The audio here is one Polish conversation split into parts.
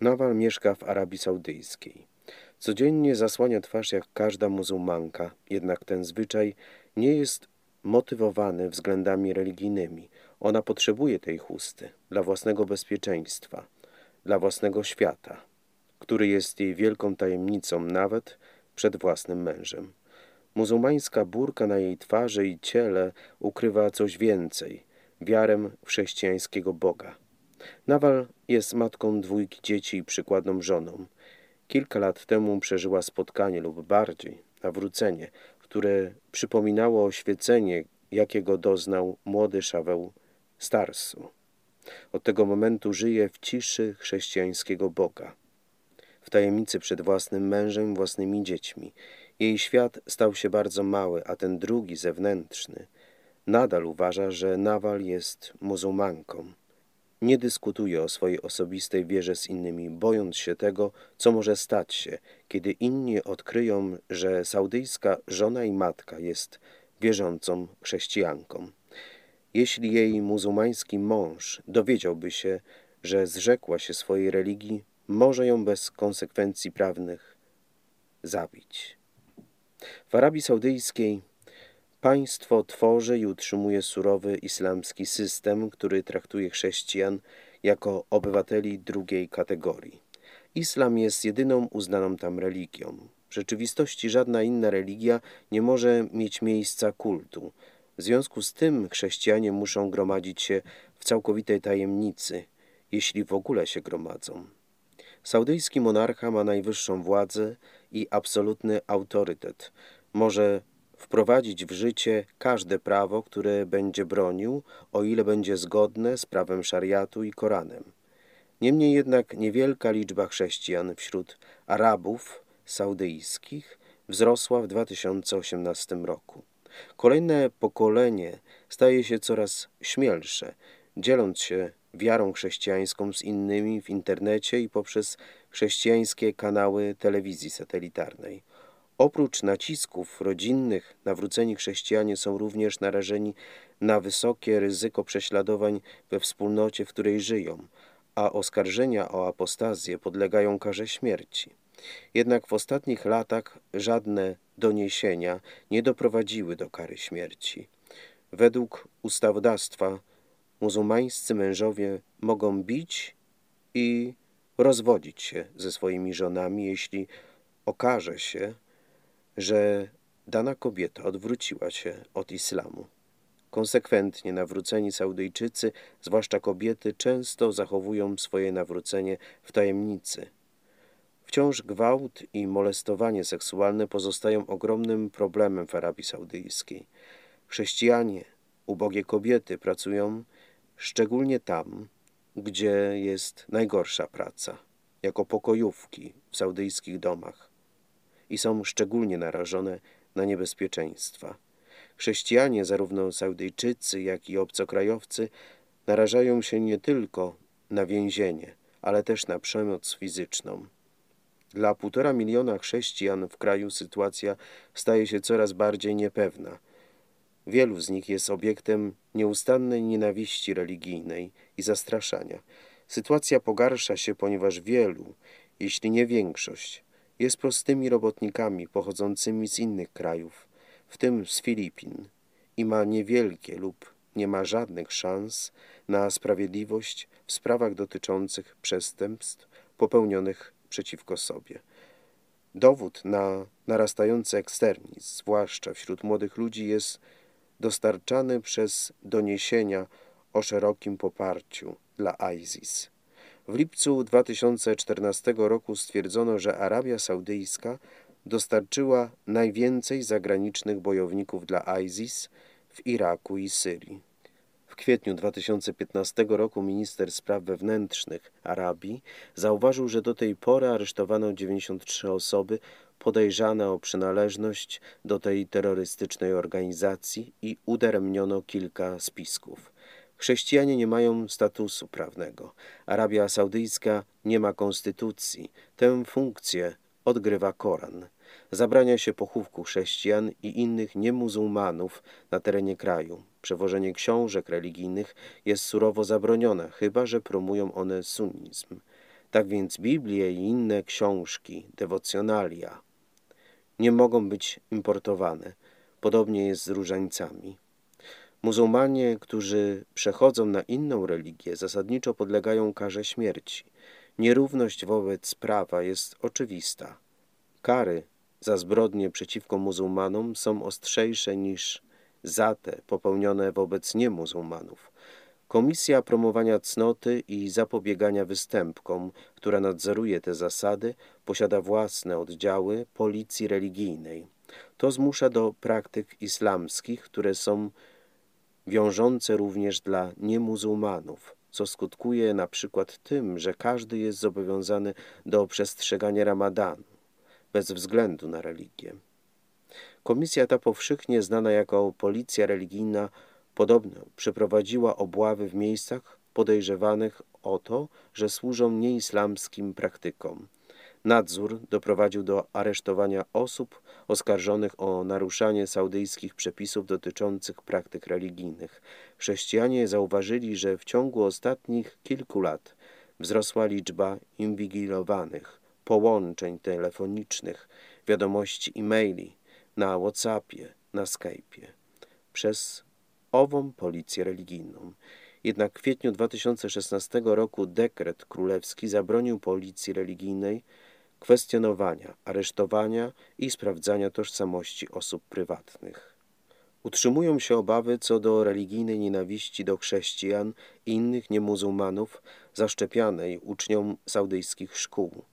Nawal mieszka w Arabii Saudyjskiej. Codziennie zasłania twarz jak każda muzułmanka, jednak ten zwyczaj nie jest motywowany względami religijnymi. Ona potrzebuje tej chusty dla własnego bezpieczeństwa, dla własnego świata, który jest jej wielką tajemnicą nawet przed własnym mężem. Muzułmańska burka na jej twarzy i ciele ukrywa coś więcej, wiarę chrześcijańskiego Boga. Nawal jest matką dwójki dzieci i przykładną żoną. Kilka lat temu przeżyła spotkanie lub bardziej nawrócenie, które przypominało oświecenie, jakiego doznał młody Szaweł Starsu. Od tego momentu żyje w ciszy chrześcijańskiego Boga, w tajemnicy przed własnym mężem, własnymi dziećmi. Jej świat stał się bardzo mały, a ten drugi, zewnętrzny, nadal uważa, że Nawal jest muzułmanką. Nie dyskutuje o swojej osobistej wierze z innymi, bojąc się tego, co może stać się, kiedy inni odkryją, że saudyjska żona i matka jest wierzącą chrześcijanką. Jeśli jej muzułmański mąż dowiedziałby się, że zrzekła się swojej religii, może ją bez konsekwencji prawnych zabić. W Arabii Saudyjskiej Państwo tworzy i utrzymuje surowy islamski system, który traktuje chrześcijan jako obywateli drugiej kategorii. Islam jest jedyną uznaną tam religią. W rzeczywistości żadna inna religia nie może mieć miejsca kultu. W związku z tym chrześcijanie muszą gromadzić się w całkowitej tajemnicy, jeśli w ogóle się gromadzą. Saudyjski monarcha ma najwyższą władzę i absolutny autorytet. Może wprowadzić w życie każde prawo, które będzie bronił, o ile będzie zgodne z prawem szariatu i Koranem. Niemniej jednak niewielka liczba chrześcijan wśród Arabów saudyjskich wzrosła w 2018 roku. Kolejne pokolenie staje się coraz śmielsze, dzieląc się wiarą chrześcijańską z innymi w internecie i poprzez chrześcijańskie kanały telewizji satelitarnej. Oprócz nacisków rodzinnych, nawróceni chrześcijanie są również narażeni na wysokie ryzyko prześladowań we wspólnocie, w której żyją, a oskarżenia o apostazję podlegają karze śmierci. Jednak w ostatnich latach żadne doniesienia nie doprowadziły do kary śmierci. Według ustawodawstwa muzułmańscy mężowie mogą bić i rozwodzić się ze swoimi żonami, jeśli okaże się, że dana kobieta odwróciła się od islamu. Konsekwentnie nawróceni Saudyjczycy, zwłaszcza kobiety, często zachowują swoje nawrócenie w tajemnicy. Wciąż gwałt i molestowanie seksualne pozostają ogromnym problemem w Arabii Saudyjskiej. Chrześcijanie, ubogie kobiety pracują szczególnie tam, gdzie jest najgorsza praca, jako pokojówki w saudyjskich domach i są szczególnie narażone na niebezpieczeństwa. Chrześcijanie, zarówno Saudyjczycy, jak i obcokrajowcy, narażają się nie tylko na więzienie, ale też na przemoc fizyczną. Dla półtora miliona chrześcijan w kraju sytuacja staje się coraz bardziej niepewna. Wielu z nich jest obiektem nieustannej nienawiści religijnej i zastraszania. Sytuacja pogarsza się, ponieważ wielu, jeśli nie większość, jest prostymi robotnikami pochodzącymi z innych krajów, w tym z Filipin i ma niewielkie lub nie ma żadnych szans na sprawiedliwość w sprawach dotyczących przestępstw popełnionych przeciwko sobie. Dowód na narastający eksternizm, zwłaszcza wśród młodych ludzi, jest dostarczany przez doniesienia o szerokim poparciu dla ISIS. W lipcu 2014 roku stwierdzono, że Arabia Saudyjska dostarczyła najwięcej zagranicznych bojowników dla ISIS w Iraku i Syrii. W kwietniu 2015 roku minister spraw wewnętrznych Arabii zauważył, że do tej pory aresztowano 93 osoby podejrzane o przynależność do tej terrorystycznej organizacji i udaremniono kilka spisków. Chrześcijanie nie mają statusu prawnego. Arabia Saudyjska nie ma konstytucji. Tę funkcję odgrywa Koran. Zabrania się pochówku chrześcijan i innych niemuzułmanów na terenie kraju. Przewożenie książek religijnych jest surowo zabronione, chyba że promują one sunnizm. Tak więc Biblie i inne książki, dewocjonalia nie mogą być importowane. Podobnie jest z różańcami. Muzułmanie, którzy przechodzą na inną religię, zasadniczo podlegają karze śmierci. Nierówność wobec prawa jest oczywista. Kary za zbrodnie przeciwko muzułmanom są ostrzejsze niż za te popełnione wobec niemuzułmanów. Komisja Promowania Cnoty i Zapobiegania Występkom, która nadzoruje te zasady, posiada własne oddziały policji religijnej. To zmusza do praktyk islamskich, które są wiążące również dla niemuzułmanów, co skutkuje na przykład tym, że każdy jest zobowiązany do przestrzegania ramadanu, bez względu na religię. Komisja ta powszechnie znana jako policja religijna podobno przeprowadziła obławy w miejscach podejrzewanych o to, że służą nieislamskim praktykom. Nadzór doprowadził do aresztowania osób oskarżonych o naruszanie saudyjskich przepisów dotyczących praktyk religijnych. Chrześcijanie zauważyli, że w ciągu ostatnich kilku lat wzrosła liczba inwigilowanych, połączeń telefonicznych, wiadomości e-maili, na Whatsappie, na Skype'ie przez ową policję religijną. Jednak w kwietniu 2016 roku dekret królewski zabronił policji religijnej kwestionowania, aresztowania i sprawdzania tożsamości osób prywatnych. Utrzymują się obawy co do religijnej nienawiści do chrześcijan i innych niemuzułmanów zaszczepianej uczniom saudyjskich szkół.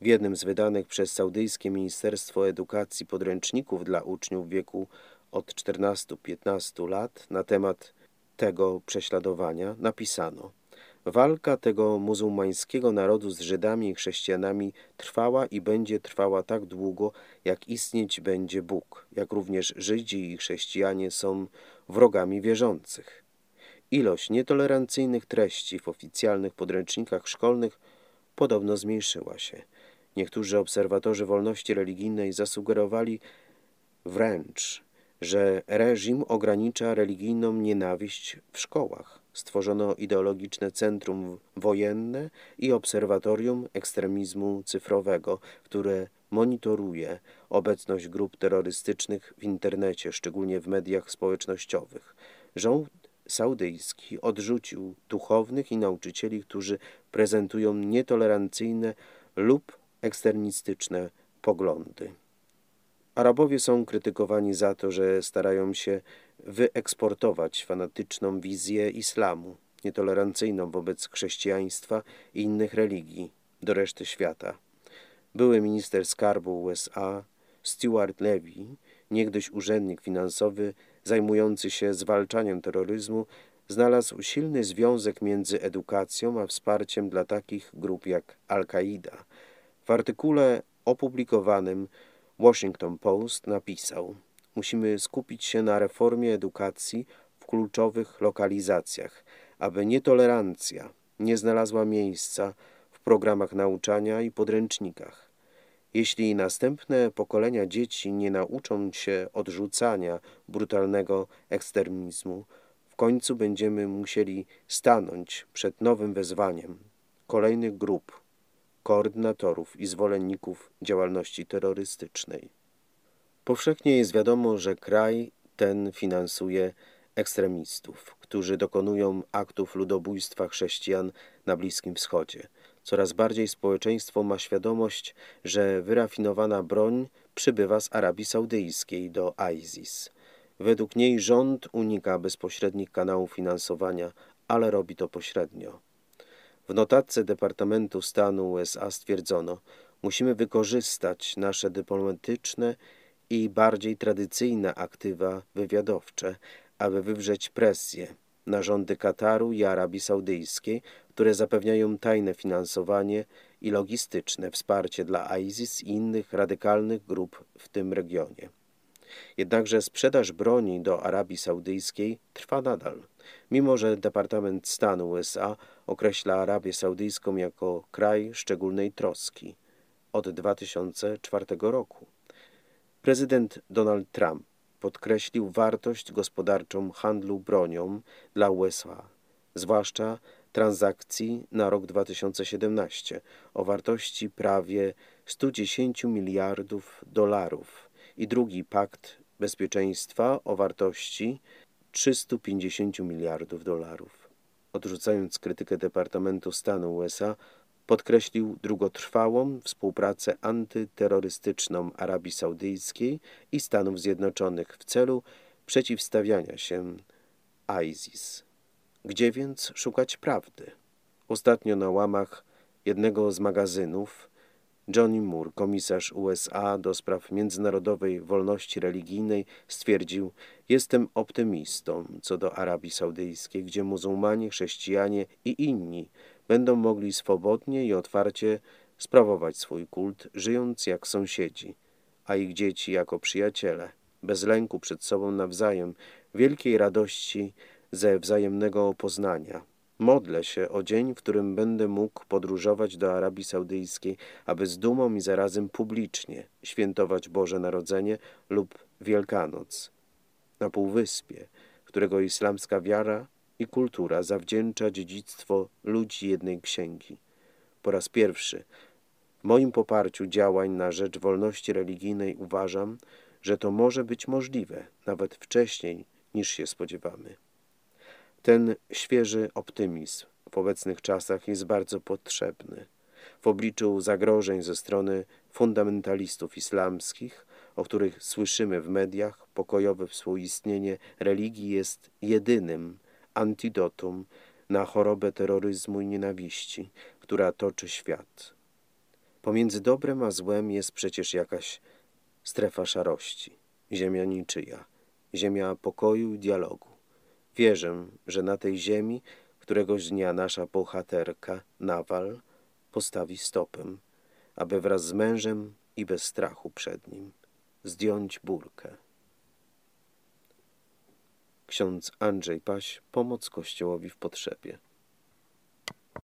W jednym z wydanych przez saudyjskie Ministerstwo Edukacji podręczników dla uczniów wieku od 14-15 lat na temat tego prześladowania napisano Walka tego muzułmańskiego narodu z Żydami i chrześcijanami trwała i będzie trwała tak długo, jak istnieć będzie Bóg, jak również Żydzi i chrześcijanie są wrogami wierzących. Ilość nietolerancyjnych treści w oficjalnych podręcznikach szkolnych podobno zmniejszyła się. Niektórzy obserwatorzy wolności religijnej zasugerowali wręcz, że reżim ogranicza religijną nienawiść w szkołach. Stworzono ideologiczne centrum wojenne i obserwatorium ekstremizmu cyfrowego, które monitoruje obecność grup terrorystycznych w internecie, szczególnie w mediach społecznościowych. Rząd saudyjski odrzucił duchownych i nauczycieli, którzy prezentują nietolerancyjne lub eksternistyczne poglądy. Arabowie są krytykowani za to, że starają się wyeksportować fanatyczną wizję islamu, nietolerancyjną wobec chrześcijaństwa i innych religii, do reszty świata. Były minister skarbu USA Stuart Levy, niegdyś urzędnik finansowy zajmujący się zwalczaniem terroryzmu, znalazł silny związek między edukacją a wsparciem dla takich grup jak Al-Kaida. W artykule opublikowanym Washington Post napisał Musimy skupić się na reformie edukacji w kluczowych lokalizacjach, aby nietolerancja nie znalazła miejsca w programach nauczania i podręcznikach. Jeśli następne pokolenia dzieci nie nauczą się odrzucania brutalnego ekstremizmu, w końcu będziemy musieli stanąć przed nowym wezwaniem kolejnych grup koordynatorów i zwolenników działalności terrorystycznej. Powszechnie jest wiadomo, że kraj ten finansuje ekstremistów, którzy dokonują aktów ludobójstwa chrześcijan na Bliskim Wschodzie. Coraz bardziej społeczeństwo ma świadomość, że wyrafinowana broń przybywa z Arabii Saudyjskiej do ISIS. Według niej rząd unika bezpośrednich kanałów finansowania, ale robi to pośrednio. W notatce Departamentu Stanu USA stwierdzono, musimy wykorzystać nasze dyplomatyczne i bardziej tradycyjne aktywa wywiadowcze, aby wywrzeć presję na rządy Kataru i Arabii Saudyjskiej, które zapewniają tajne finansowanie i logistyczne wsparcie dla ISIS i innych radykalnych grup w tym regionie. Jednakże sprzedaż broni do Arabii Saudyjskiej trwa nadal, mimo że Departament Stanu USA określa Arabię Saudyjską jako kraj szczególnej troski od 2004 roku. Prezydent Donald Trump podkreślił wartość gospodarczą handlu bronią dla USA, zwłaszcza transakcji na rok 2017 o wartości prawie 110 miliardów dolarów i drugi pakt bezpieczeństwa o wartości 350 miliardów dolarów. Odrzucając krytykę Departamentu Stanu USA, podkreślił długotrwałą współpracę antyterrorystyczną Arabii Saudyjskiej i Stanów Zjednoczonych w celu przeciwstawiania się ISIS. Gdzie więc szukać prawdy? Ostatnio na łamach jednego z magazynów Johnny Moore, komisarz USA do spraw międzynarodowej wolności religijnej, stwierdził: Jestem optymistą co do Arabii Saudyjskiej, gdzie muzułmanie, chrześcijanie i inni będą mogli swobodnie i otwarcie sprawować swój kult, żyjąc jak sąsiedzi, a ich dzieci jako przyjaciele, bez lęku przed sobą nawzajem, wielkiej radości ze wzajemnego poznania. Modlę się o dzień, w którym będę mógł podróżować do Arabii Saudyjskiej, aby z dumą i zarazem publicznie świętować Boże Narodzenie lub Wielkanoc na Półwyspie, którego islamska wiara i kultura zawdzięcza dziedzictwo ludzi jednej księgi. Po raz pierwszy w moim poparciu działań na rzecz wolności religijnej uważam, że to może być możliwe nawet wcześniej niż się spodziewamy. Ten świeży optymizm w obecnych czasach jest bardzo potrzebny. W obliczu zagrożeń ze strony fundamentalistów islamskich, o których słyszymy w mediach, pokojowe współistnienie religii jest jedynym antidotum na chorobę terroryzmu i nienawiści, która toczy świat. Pomiędzy dobrem a złem jest przecież jakaś strefa szarości, ziemia niczyja, ziemia pokoju i dialogu. Wierzę, że na tej ziemi któregoś dnia nasza bohaterka, Nawal, postawi stopę, aby wraz z mężem i bez strachu przed nim zdjąć burkę. Ksiądz Andrzej Paś, Pomoc Kościołowi w potrzebie.